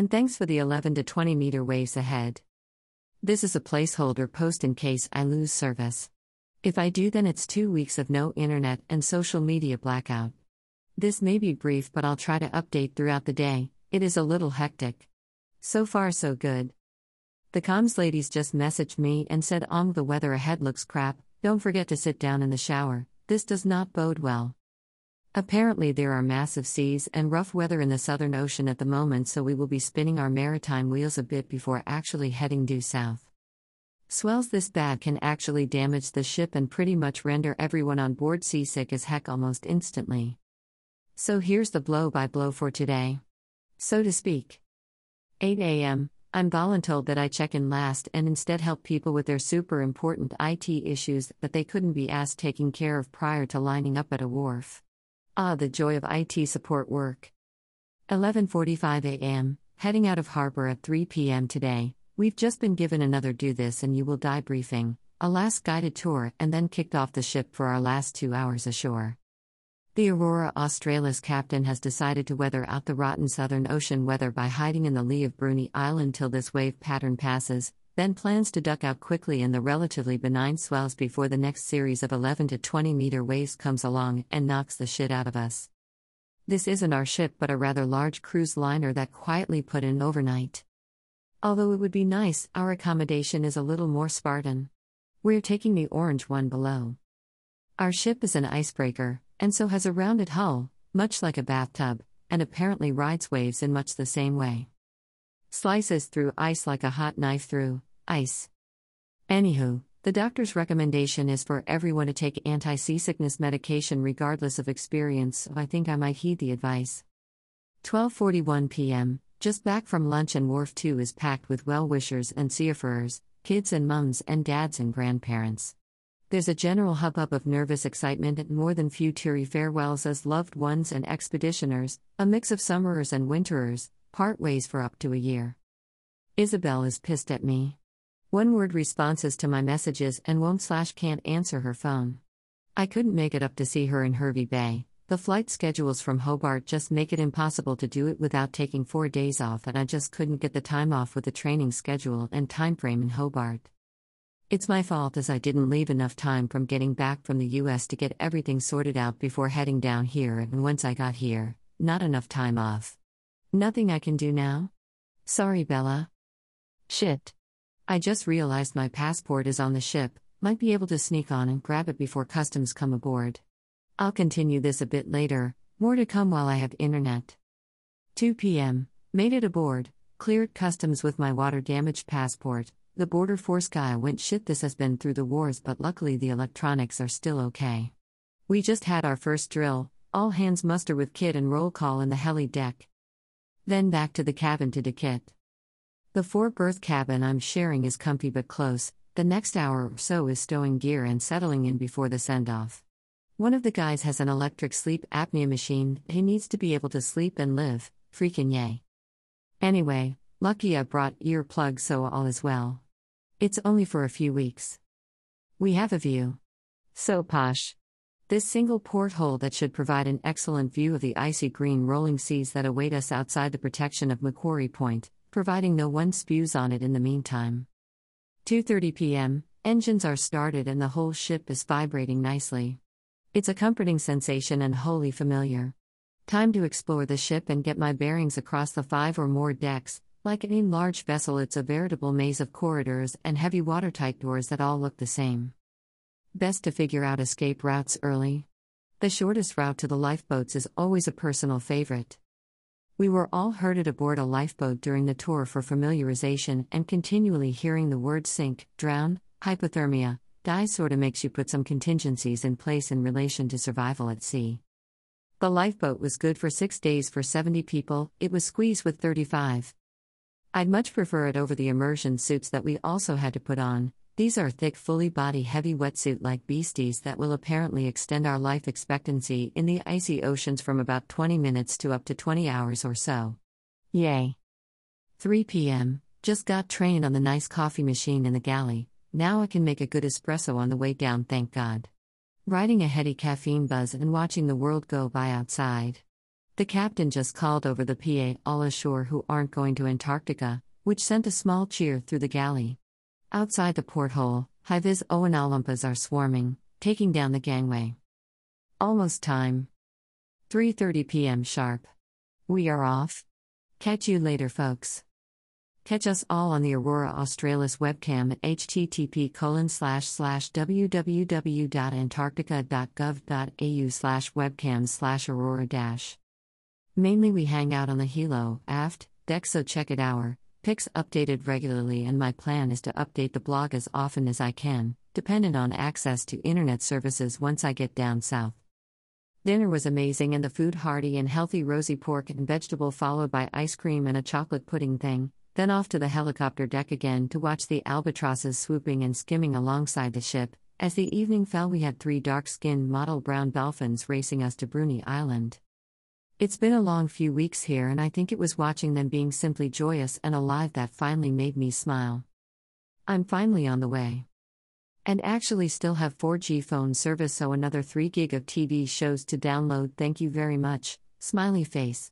And thanks for the 11 to 20 meter waves ahead. This is a placeholder post in case I lose service. If I do, then it's two weeks of no internet and social media blackout. This may be brief, but I'll try to update throughout the day. It is a little hectic. So far, so good. The comms ladies just messaged me and said, Ong, the weather ahead looks crap, don't forget to sit down in the shower. This does not bode well. Apparently, there are massive seas and rough weather in the Southern Ocean at the moment, so we will be spinning our maritime wheels a bit before actually heading due south. Swells this bad can actually damage the ship and pretty much render everyone on board seasick as heck almost instantly. So here's the blow by blow for today. So to speak. 8 a.m. I'm voluntold that I check in last and instead help people with their super important IT issues that they couldn't be asked taking care of prior to lining up at a wharf. Ah, the joy of IT support work. 11:45 a.m. Heading out of harbor at 3 p.m. today. We've just been given another do this and you will die briefing, a last guided tour, and then kicked off the ship for our last two hours ashore. The Aurora Australis captain has decided to weather out the rotten Southern Ocean weather by hiding in the lee of Bruny Island till this wave pattern passes, then plans to duck out quickly in the relatively benign swells before the next series of 11 to 20 meter waves comes along and knocks the shit out of us. This isn't our ship but a rather large cruise liner that quietly put in overnight. Although it would be nice, our accommodation is a little more Spartan. We're taking the orange one below. Our ship is an icebreaker, and so has a rounded hull, much like a bathtub, and apparently rides waves in much the same way. Slices through ice like a hot knife through ice. Anywho, the doctor's recommendation is for everyone to take anti seasickness medication regardless of experience, I think I might heed the advice. 12:41 p.m. Just back from lunch, and Wharf 2 is packed with well wishers and seafarers, kids and mums and dads and grandparents. There's a general hubbub of nervous excitement and more than few teary farewells as loved ones and expeditioners, a mix of summerers and winterers, part ways for up to a year. Isabel is pissed at me. One word responses to my messages and won't slash can't answer her phone. I couldn't make it up to see her in Hervey Bay, the flight schedules from Hobart just make it impossible to do it without taking four days off, and I just couldn't get the time off with the training schedule and time frame in Hobart. It's my fault as I didn't leave enough time from getting back from the US to get everything sorted out before heading down here, and once I got here, not enough time off. Nothing I can do now? Sorry, Bella. Shit. I just realized my passport is on the ship, might be able to sneak on and grab it before customs come aboard. I'll continue this a bit later, more to come while I have internet. 2 p.m. Made it aboard, cleared customs with my water damaged passport. The border force guy went shit, this has been through the wars, but luckily the electronics are still okay. We just had our first drill, all hands muster with kit and roll call in the heli deck. Then back to the cabin to dekit. The four berth cabin I'm sharing is comfy but close, the next hour or so is stowing gear and settling in before the send off. One of the guys has an electric sleep apnea machine, he needs to be able to sleep and live, freaking yay. Anyway, lucky I brought earplugs so all is well. It's only for a few weeks. We have a view. So posh. This single porthole that should provide an excellent view of the icy green rolling seas that await us outside the protection of Macquarie Point, providing no one spews on it in the meantime. 2:30 p.m. Engines are started and the whole ship is vibrating nicely. It's a comforting sensation and wholly familiar. Time to explore the ship and get my bearings across the five or more decks. Like any large vessel, it's a veritable maze of corridors and heavy watertight doors that all look the same. Best to figure out escape routes early. The shortest route to the lifeboats is always a personal favorite. We were all herded aboard a lifeboat during the tour for familiarization and continually hearing the words sink, drown, hypothermia, Die sorta makes you put some contingencies in place in relation to survival at sea. The lifeboat was good for six days for 70 people, it was squeezed with 35. I'd much prefer it over the immersion suits that we also had to put on. These are thick, fully body heavy wetsuit like beasties that will apparently extend our life expectancy in the icy oceans from about 20 minutes to up to 20 hours or so. Yay! 3 p.m. Just got trained on the nice coffee machine in the galley, now I can make a good espresso on the way down, thank God. Riding a heady caffeine buzz and watching the world go by outside. The captain just called over the PA all ashore who aren't going to Antarctica, which sent a small cheer through the galley. Outside the porthole, high vis Owen Olympas are swarming, taking down the gangway. Almost time. 3:30 p.m. sharp. We are off. Catch you later, folks. Catch us all on the Aurora Australis webcam at http www.antarctica.gov.au slash webcam slash aurora dash. Mainly we hang out on the helo, aft, deck so check it our pics updated regularly and my plan is to update the blog as often as I can, dependent on access to internet services once I get down south. Dinner was amazing and the food hearty and healthy rosy pork and vegetable followed by ice cream and a chocolate pudding thing, then off to the helicopter deck again to watch the albatrosses swooping and skimming alongside the ship. As the evening fell, we had three dark skinned mottled brown dolphins racing us to Bruny Island. It's been a long few weeks here, and I think it was watching them being simply joyous and alive that finally made me smile. I'm finally on the way. And actually still have 4G phone service, so another 3 gig of TV shows to download. Thank you very much. Smiley face.